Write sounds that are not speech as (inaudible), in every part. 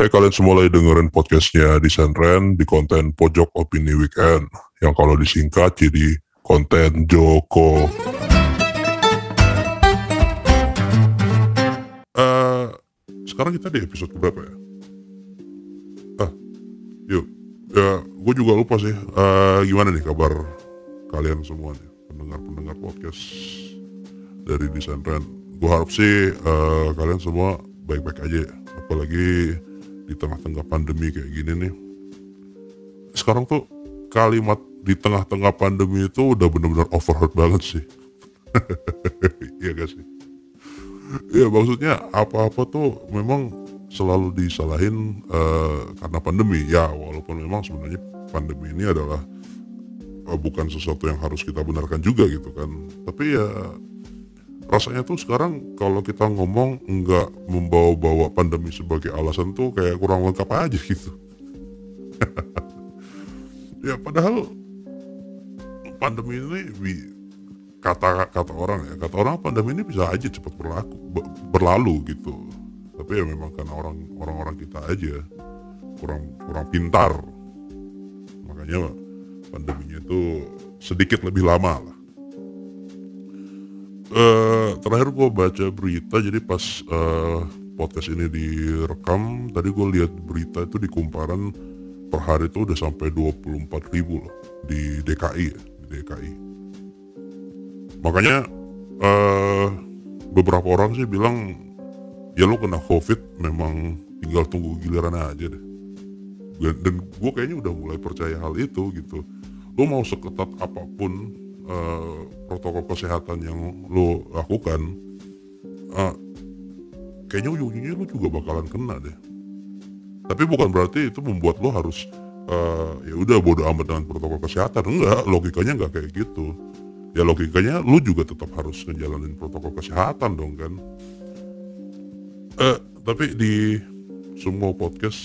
Hai kalian semua lagi dengerin podcastnya di Senren di konten Pojok Opini Weekend yang kalau disingkat jadi konten Joko. Eh, sekarang kita di episode berapa ya? Ah, yuk. Ya, gue juga lupa sih. Eh, gimana nih kabar kalian semua nih, pendengar-pendengar podcast dari di Senren? Gue harap sih eh, kalian semua baik-baik aja ya. Apalagi di tengah-tengah pandemi kayak gini nih. Sekarang tuh kalimat di tengah-tengah pandemi itu udah bener-bener overheard banget sih. (laughs) Iya gak sih? Ya maksudnya apa-apa tuh memang selalu disalahin uh, karena pandemi. Ya walaupun memang sebenarnya pandemi ini adalah uh, bukan sesuatu yang harus kita benarkan juga gitu kan. Tapi ya rasanya tuh sekarang kalau kita ngomong nggak membawa-bawa pandemi sebagai alasan tuh kayak kurang lengkap aja gitu. (laughs) ya padahal pandemi ini kata kata orang ya kata orang pandemi ini bisa aja cepat berlaku berlalu gitu. Tapi ya memang karena orang orang-orang kita aja kurang kurang pintar makanya pandeminya itu sedikit lebih lama lah uh, terakhir gue baca berita jadi pas uh, podcast ini direkam tadi gue lihat berita itu di kumparan per hari itu udah sampai 24 ribu loh di DKI ya di DKI makanya uh, beberapa orang sih bilang ya lo kena covid memang tinggal tunggu giliran aja deh. Dan gue kayaknya udah mulai percaya hal itu gitu. Lo mau seketat apa pun uh, protokol kesehatan yang lo lakukan uh, kayaknya ujung-ujungnya lo juga bakalan kena deh. Tapi bukan berarti itu membuat lo harus uh, ya udah bodo amat dengan protokol kesehatan. Enggak logikanya enggak kayak gitu. Ya logikanya lo juga tetap harus ngejalanin protokol kesehatan dong kan? Uh, tapi di semua podcast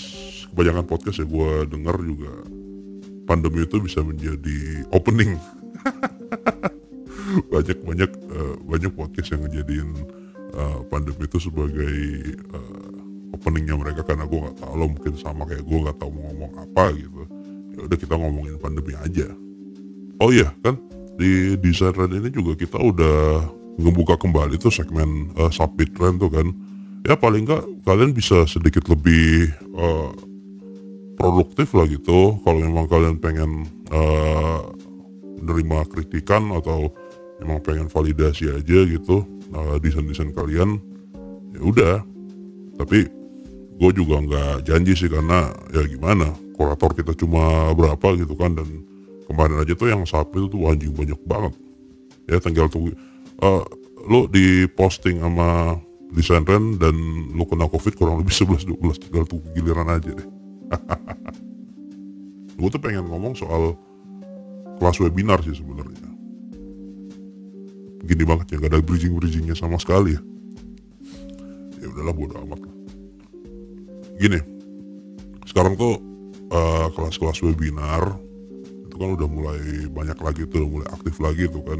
kebanyakan podcast ya gue dengar juga pandemi itu bisa menjadi opening (laughs) (laughs) banyak banyak uh, banyak podcast yang ngejadiin uh, pandemi itu sebagai uh, openingnya mereka karena gue nggak tahu lo mungkin sama kayak gue nggak tahu mau ngomong apa gitu. Ya udah kita ngomongin pandemi aja. Oh iya kan? Di desain ini juga kita udah ngebuka kembali tuh segmen uh, submit trend tuh kan. Ya paling nggak kalian bisa sedikit lebih uh, produktif lah gitu. Kalau memang kalian pengen uh, menerima kritikan atau emang pengen validasi aja gitu uh, desain-desain kalian ya udah. Tapi gue juga nggak janji sih karena ya gimana kurator kita cuma berapa gitu kan dan kemarin aja tuh yang sapi itu tuh anjing banyak banget. Ya tinggal tunggu uh, lo di posting sama desain ren dan lo kena covid kurang lebih 11-12 tinggal tunggu giliran aja deh. (laughs) Gue tuh pengen ngomong soal kelas webinar sih sebenarnya. Gini banget ya gak ada bridging bridgingnya sama sekali ya. Ya udahlah bodo amat lah. Gini sekarang tuh uh, kelas-kelas webinar itu kan udah mulai banyak lagi tuh udah mulai aktif lagi tuh kan.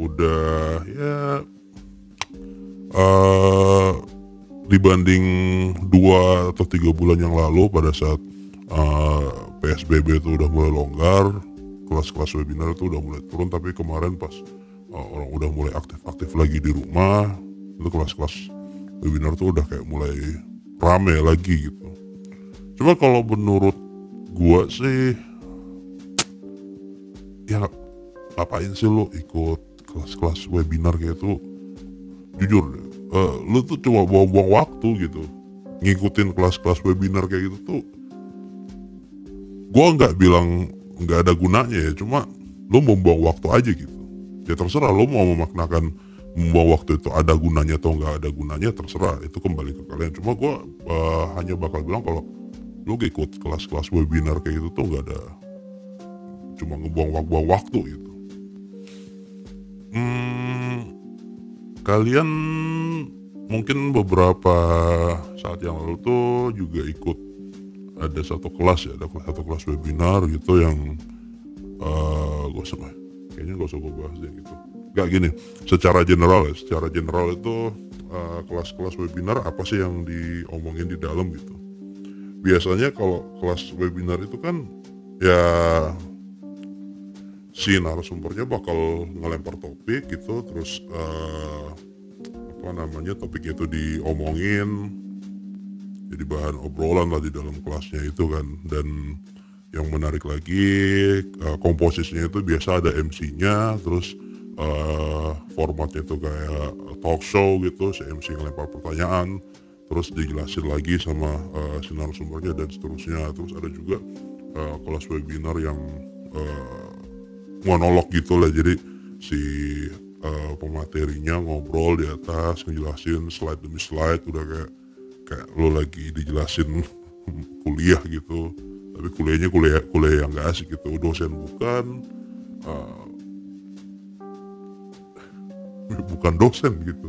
Udah ya uh, dibanding dua atau tiga bulan yang lalu pada saat uh, PSBB itu udah mulai longgar kelas-kelas webinar itu udah mulai turun tapi kemarin pas uh, orang udah mulai aktif-aktif lagi di rumah itu kelas-kelas webinar tuh udah kayak mulai rame lagi gitu. Cuma kalau menurut gua sih ya ngapain sih lo ikut kelas-kelas webinar kayak itu? Jujur uh, lu tuh cuma buang-buang waktu gitu ngikutin kelas-kelas webinar kayak gitu tuh gua nggak bilang nggak ada gunanya ya cuma lo buang waktu aja gitu. Ya terserah lo mau memaknakan membuang waktu itu ada gunanya atau nggak ada gunanya terserah itu kembali ke kalian. Cuma gue uh, hanya bakal bilang kalau lo ikut kelas-kelas webinar kayak gitu tuh nggak ada cuma ngebuang-buang waktu gitu. Hmm, kalian mungkin beberapa saat yang lalu tuh juga ikut ada satu kelas ya ada satu kelas webinar gitu yang uh, eh, gue usah kayaknya gak usah gue bahas deh gitu. Gak gini secara general ya secara general itu eh, kelas-kelas webinar apa sih yang diomongin di dalam gitu? Biasanya kalau kelas webinar itu kan ya si narasumbernya bakal ngelempar topik gitu terus uh, apa namanya topik itu diomongin jadi bahan obrolan lah di dalam kelasnya itu kan. Dan yang menarik lagi uh, komposisinya itu biasa ada MC-nya terus uh, formatnya itu kayak talk show gitu si MC ngelempar pertanyaan terus dijelasin lagi sama uh, si narasumbernya dan seterusnya. Terus ada juga uh, kelas webinar yang uh, monolog gitu lah. Jadi si uh, pematerinya ngobrol di atas ngejelasin slide demi slide udah kayak kayak lo lagi dijelasin kuliah gitu tapi kuliahnya kuliah kuliah yang gak asik gitu. Dosen bukan uh, bukan dosen gitu.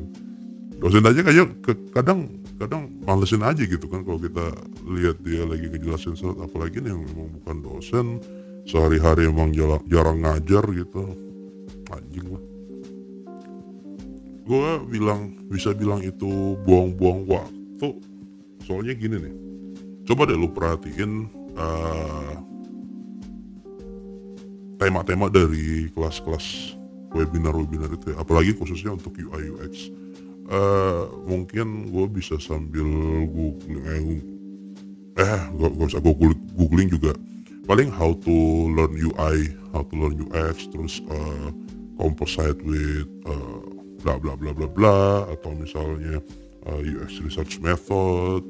Dosen aja kayak kadang kadang malesin aja gitu kan kalau kita lihat dia lagi ngejelasin surat apalagi nih yang memang bukan dosen sehari-hari emang jarang, jarang ngajar gitu. Anjing lah. Gue bilang bisa bilang itu buang-buang waktu soalnya gini nih. Coba deh lu perhatiin eh, tema-tema dari kelas-kelas webinar-webinar itu ya. apalagi khususnya untuk UI UX uh, eh, mungkin gue bisa sambil googling eh, eh gak, gak usah gue googling juga. Paling how to learn UI how to learn UX terus uh, composite with uh, bla bla bla bla bla atau misalnya uh, UX research method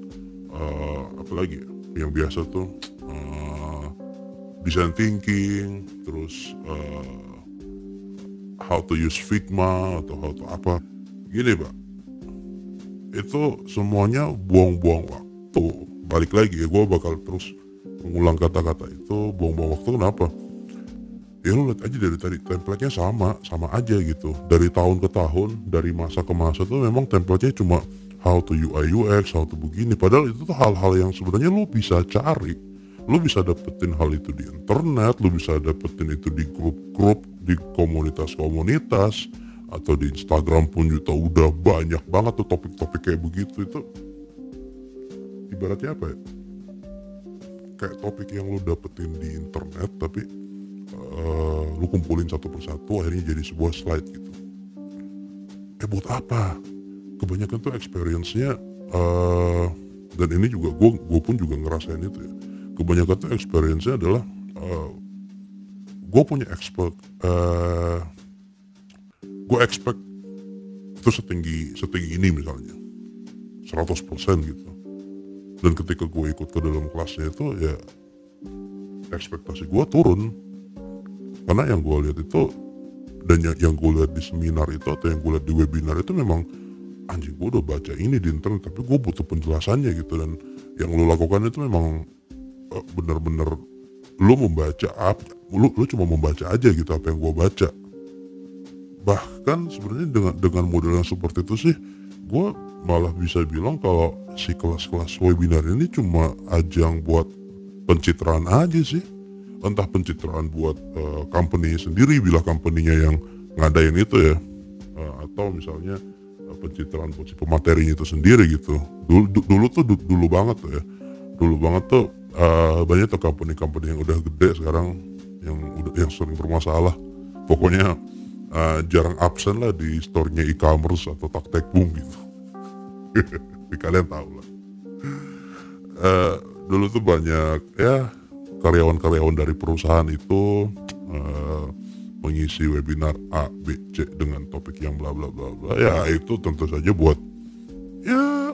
uh, apa lagi ya? yang biasa tuh design thinking, terus uh, how to use Figma atau how to apa. Gini pak, itu semuanya buang-buang waktu. Balik lagi ya, gue bakal terus mengulang kata-kata itu buang-buang waktu kenapa? Ya lu lihat aja dari tadi template-nya sama, sama aja gitu. Dari tahun ke tahun, dari masa ke masa tuh memang template-nya cuma how to UI UX, how to begini. Padahal itu tuh hal-hal yang sebenarnya lu bisa cari. Lu bisa dapetin hal itu di internet lu bisa dapetin itu di grup-grup di komunitas-komunitas atau di Instagram pun juga udah banyak banget tuh topik-topik kayak begitu. Itu ibaratnya apa ya? Kayak topik yang lu dapetin di internet tapi uh, lu kumpulin satu persatu akhirnya jadi sebuah slide gitu. Eh buat apa kebanyakan tuh experience-nya uh, dan ini juga gue gue pun juga ngerasain itu ya. Kebanyakan tuh experience-nya adalah uh, eh, gue punya expert uh, eh, gue expect itu setinggi setinggi ini misalnya 100% gitu. Dan ketika gue ikut ke dalam kelasnya itu ya ekspektasi gue turun. Karena yang gue lihat itu dan yang, yang gue lihat di seminar itu atau yang gue lihat di webinar itu memang anjing gue udah baca ini di internet tapi gue butuh penjelasannya gitu. Dan yang lo lakukan itu memang Eh, bener-bener lu membaca apa lu lu cuma membaca aja gitu apa yang gue baca. Bahkan sebenarnya dengan dengan model yang seperti itu sih gue malah bisa bilang kalau si kelas-kelas webinar ini cuma ajang buat pencitraan aja sih. Entah pencitraan buat uh, company sendiri bila company-nya yang ngadain itu ya. Uh, atau misalnya uh, pencitraan pematerinya itu sendiri gitu. Dulu dulu tuh dulu banget tuh ya. Dulu banget tuh uh, banyak tuh company-company yang udah gede sekarang yang udah yang sering bermasalah. Pokoknya uh, jarang absen lah di store-nya e-commerce atau taktek boom gitu. (laughs) Kalian tahu lah. Uh, dulu tuh banyak ya karyawan-karyawan dari perusahaan itu mengisi webinar A, B, C dengan topik yang bla bla bla bla. Ya itu tentu saja buat ya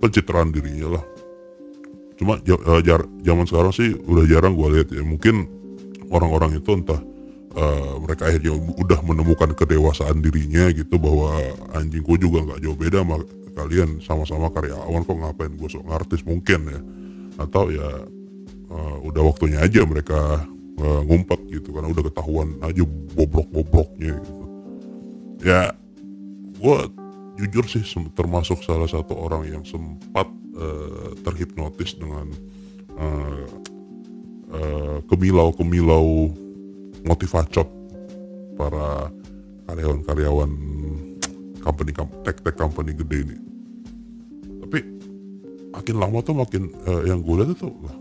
pencitraan dirinya lah. Cuma uh, jar, zaman sekarang sih udah jarang gue lihat ya. Mungkin orang-orang itu entah uh, mereka akhirnya udah menemukan kedewasaan dirinya gitu bahwa anjing gue juga nggak jauh beda sama kalian. Sama-sama karyawan kok ngapain gue sok ngartis? Mungkin ya. Atau ya uh, udah waktunya aja mereka uh, ngumpet gitu karena udah ketahuan aja bobrok-bobroknya gitu. Ya gue jujur sih termasuk salah satu orang yang sempat uh, terhipnotis dengan uh, uh, kemilau-kemilau motivacot para karyawan-karyawan company tech tech company gede ini. Tapi makin lama tuh makin uh, yang gue lihat tuh lah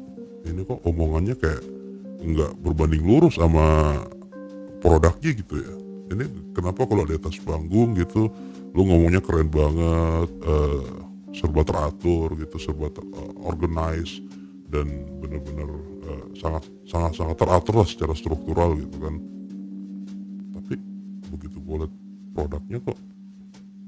ini kok omongannya kayak nggak berbanding lurus sama produknya gitu ya. Ini kenapa kalau di atas panggung gitu lu ngomongnya keren banget uh, serba teratur gitu serba ter, uh, organized dan benar-benar uh, sangat sangat sangat teratur lah secara struktural gitu kan. Tapi begitu liat produknya kok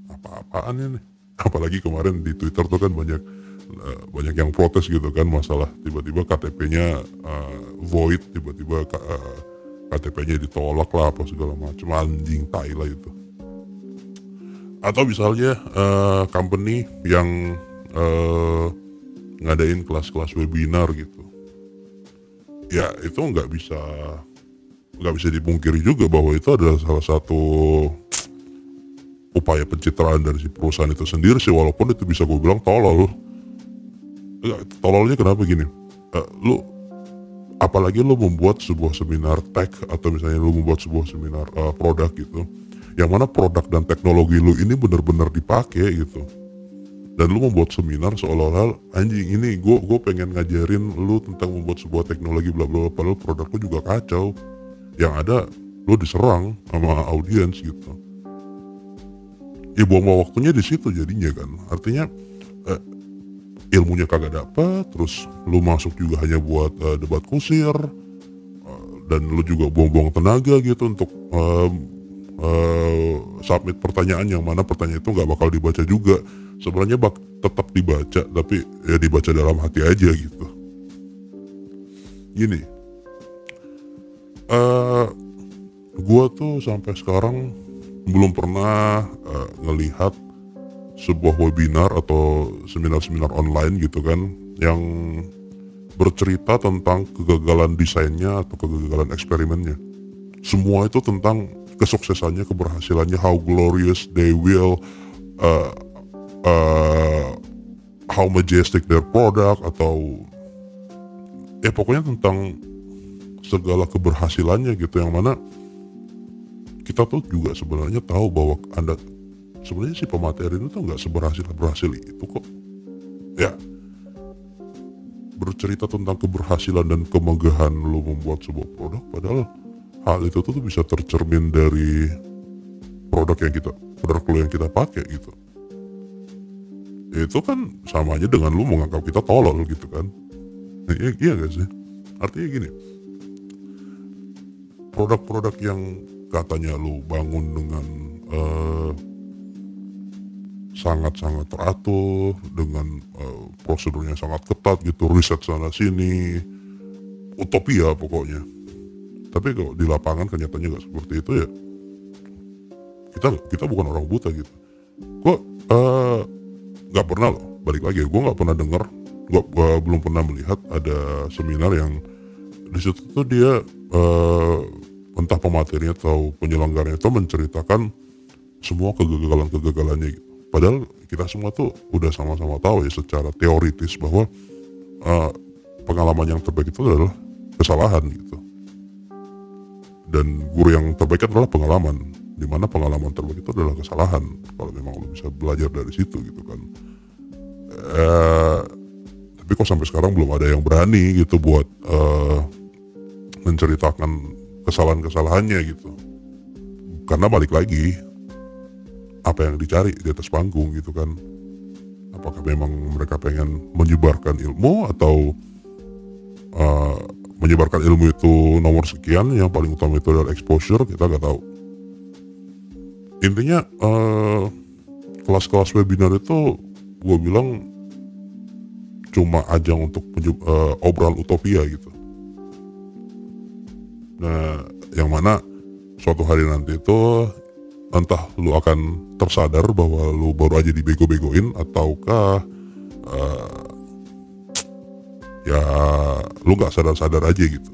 apa-apaan ini? Apalagi kemarin di Twitter tuh kan banyak uh, banyak yang protes gitu kan masalah tiba-tiba KTP-nya uh, void tiba-tiba uh, KTP-nya ditolak lah apa segala macam anjing tai lah itu. Atau misalnya uh, company yang uh, ngadain kelas-kelas webinar gitu. Ya itu nggak bisa nggak bisa dipungkiri juga bahwa itu adalah salah satu upaya pencitraan dari si perusahaan itu sendiri sih walaupun itu bisa gue bilang tolol tololnya kenapa gini? Uh, lu apalagi lu membuat sebuah seminar tech atau misalnya lu membuat sebuah seminar uh, produk gitu yang mana produk dan teknologi lu ini benar-benar dipakai gitu. Dan lu membuat seminar seolah-olah anjing ini gue gue pengen ngajarin lu tentang membuat sebuah teknologi bla bla padahal produk lu juga kacau. Yang ada lu diserang sama audiens gitu. Ya buang waktunya di situ jadinya kan. Artinya eh, ilmunya kagak dapet terus lu masuk juga hanya buat uh, debat kusir uh, dan lu juga buang-buang tenaga gitu untuk uh, uh, submit pertanyaan yang mana pertanyaan itu nggak bakal dibaca juga. Sebenarnya bak tetap dibaca tapi ya dibaca dalam hati aja gitu. Gini uh, gua tuh sampai sekarang belum pernah uh, ngelihat sebuah webinar atau seminar-seminar online gitu kan yang bercerita tentang kegagalan desainnya atau kegagalan eksperimennya. Semua itu tentang kesuksesannya, keberhasilannya, how glorious they will, uh, uh, how majestic their product atau ya pokoknya tentang segala keberhasilannya gitu yang mana kita tuh juga sebenarnya tahu bahwa anda sebenarnya si pemateri itu tuh nggak seberhasil berhasil itu kok. Ya. Bercerita tentang keberhasilan dan kemegahan lo membuat sebuah produk padahal hal itu tuh bisa tercermin dari produk yang kita produk lo yang kita pakai gitu. Itu kan sama aja dengan lu menganggap kita tolol gitu kan. Iya, iya gak sih? Artinya gini. Produk-produk yang katanya lu bangun dengan uh, sangat-sangat teratur dengan uh, prosedurnya sangat ketat gitu riset sana sini. Utopia pokoknya. Tapi kalau di lapangan kenyataannya nggak seperti itu ya kita kita bukan orang buta gitu. Kok eh, nggak uh, pernah loh balik lagi gue nggak pernah dengar gue belum pernah melihat ada seminar yang di situ tuh dia uh, entah pematerinya atau penyelenggaranya itu menceritakan semua kegagalan-kegagalannya gitu Padahal kita semua tuh udah sama-sama tahu ya secara teoritis bahwa uh, pengalaman yang terbaik itu adalah kesalahan gitu. Dan guru yang terbaik adalah pengalaman. Di mana pengalaman terbaik itu adalah kesalahan. Kalau memang lo bisa belajar dari situ gitu kan. Uh, tapi kok sampai sekarang belum ada yang berani gitu buat uh, menceritakan kesalahan-kesalahannya gitu. Karena balik lagi apa yang dicari di atas panggung gitu kan. Apakah memang mereka pengen menyebarkan ilmu atau uh, menyebarkan ilmu itu nomor sekian yang paling utama itu adalah exposure kita nggak tahu. Intinya uh, kelas-kelas webinar itu gue bilang cuma ajang untuk uh, obrolan utopia gitu. Nah yang mana suatu hari nanti itu entah lu akan tersadar bahwa lu baru aja dibego-begoin ataukah uh, ya lu nggak sadar-sadar aja gitu.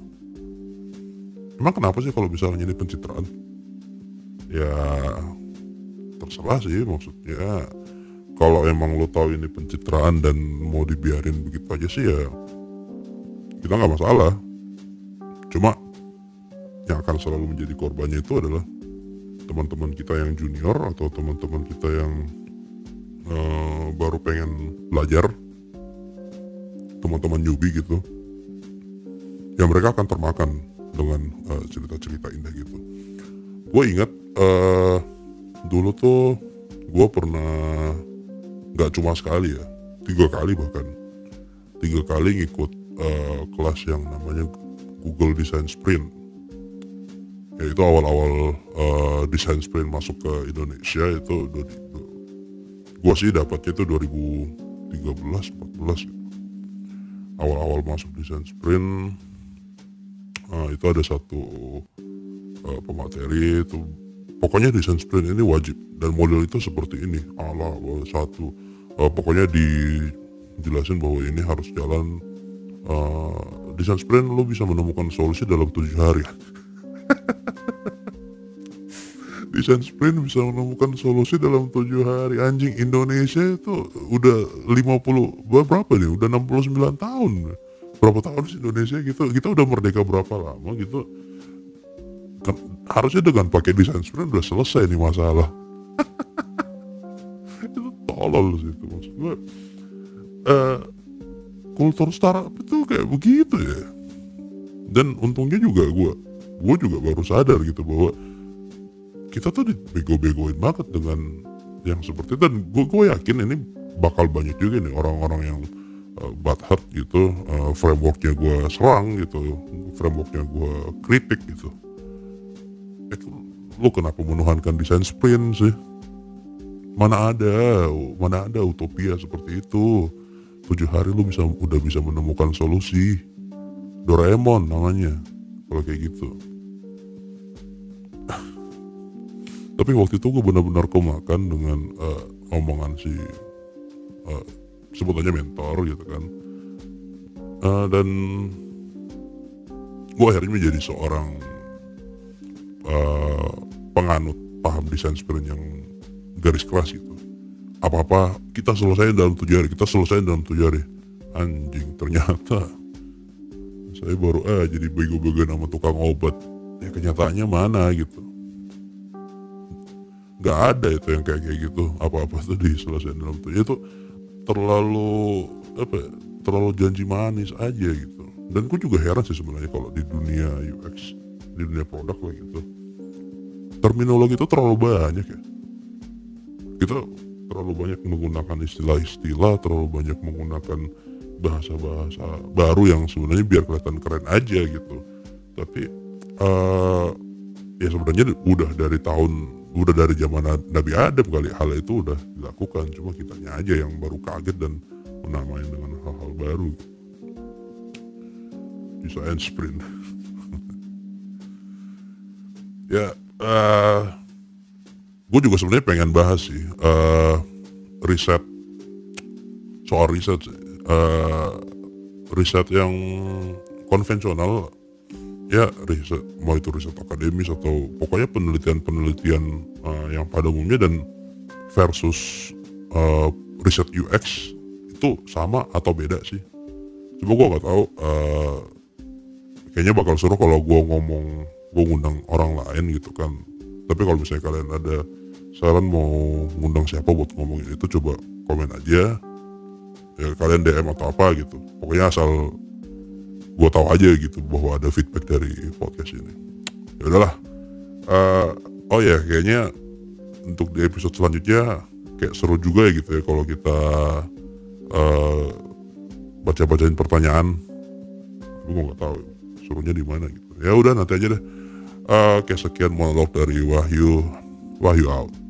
Emang kenapa sih kalau misalnya ini pencitraan? Ya terserah sih maksudnya. Kalau emang lu tahu ini pencitraan dan mau dibiarin begitu aja sih ya kita nggak masalah. Cuma yang akan selalu menjadi korbannya itu adalah teman-teman kita yang junior atau teman-teman kita yang uh, baru pengen belajar teman-teman newbie gitu ya mereka akan termakan dengan uh, cerita-cerita indah gitu. Gue ingat uh, dulu tuh gue pernah nggak cuma sekali ya tiga kali bahkan. Tiga kali ngikut uh, kelas yang namanya Google Design Sprint ya itu awal-awal uh, desain sprint masuk ke Indonesia itu gue sih dapatnya itu 2013 14 gitu. awal-awal masuk desain sprint uh, itu ada satu uh, pemateri itu. Pokoknya desain sprint ini wajib dan model itu seperti ini ala satu. Uh, pokoknya dijelasin bahwa ini harus jalan uh, desain sprint lo bisa menemukan solusi dalam tujuh hari (laughs) desain sprint bisa menemukan solusi dalam tujuh hari. Anjing Indonesia itu udah 50 berapa nih? Udah 69 tahun. Berapa tahun sih Indonesia gitu? Kita udah merdeka berapa lama gitu? Kan, harusnya dengan pakai desain sprint udah selesai nih masalah. (laughs) Itu tolol sih itu maksud gue uh, kultur startup itu kayak begitu ya. Dan untungnya juga gue gue juga baru sadar gitu bahwa kita tuh dibego-begoin banget dengan yang seperti itu. Dan gue gue yakin ini bakal banyak juga nih orang-orang yang uh, heart gitu uh, frameworknya gue serang gitu frameworknya gue kritik gitu. Itu lo kenapa menuhankan desain sprint sih? Mana ada mana ada utopia seperti itu? Tujuh hari lu bisa udah bisa menemukan solusi. Doraemon namanya kalau kayak gitu tapi waktu itu gue benar-benar kemakan dengan uh, omongan si uh, sebutannya mentor gitu kan. Uh, dan gue akhirnya menjadi seorang uh, penganut paham desain sprint yang garis keras gitu. Apa-apa kita selesai dalam tujuh hari kita selesai dalam tujuh hari. Anjing ternyata saya baru eh jadi bego-bego nama tukang obat. Ya kenyataannya mana gitu nggak ada itu yang kayak kayak gitu. Apa-apa tuh diselesaikan dalam tujuh itu terlalu apa ya, terlalu janji manis aja gitu. Dan gue juga heran sih sebenarnya kalau di dunia UX di dunia produk lah gitu. Terminologi itu terlalu banyak ya. Kita terlalu banyak menggunakan istilah-istilah terlalu banyak menggunakan bahasa-bahasa baru yang sebenarnya biar kelihatan keren aja gitu. Tapi uh, ya sebenarnya udah dari tahun udah dari zaman Nabi Adam kali hal itu udah dilakukan. Cuma kitanya aja yang baru kaget dan menamai dengan hal-hal baru. Desain sprint. (laughs) Ya uh, eh, gue juga sebenarnya pengen bahas sih uh, riset. Soal riset uh, riset yang konvensional ya riset mau itu riset akademis atau pokoknya penelitian-penelitian uh, yang pada umumnya dan versus uh, riset UX itu sama atau beda sih? Coba gue nggak tahu uh, kayaknya bakal seru kalau gue ngomong gue ngundang orang lain gitu kan. Tapi kalau misalnya kalian ada saran mau ngundang siapa buat ngomongin itu coba komen aja. Ya kalian DM atau apa gitu. Pokoknya asal gue tahu aja gitu bahwa ada feedback dari podcast ini. Ya udahlah. Uh, oh ya kayaknya untuk di episode selanjutnya kayak seru juga ya gitu ya kalau kita uh, baca-bacain pertanyaan. Gue nggak tahu suruhnya di mana gitu. Ya udah nanti aja deh. Uh, kayak sekian monolog dari Wahyu. Wahyu out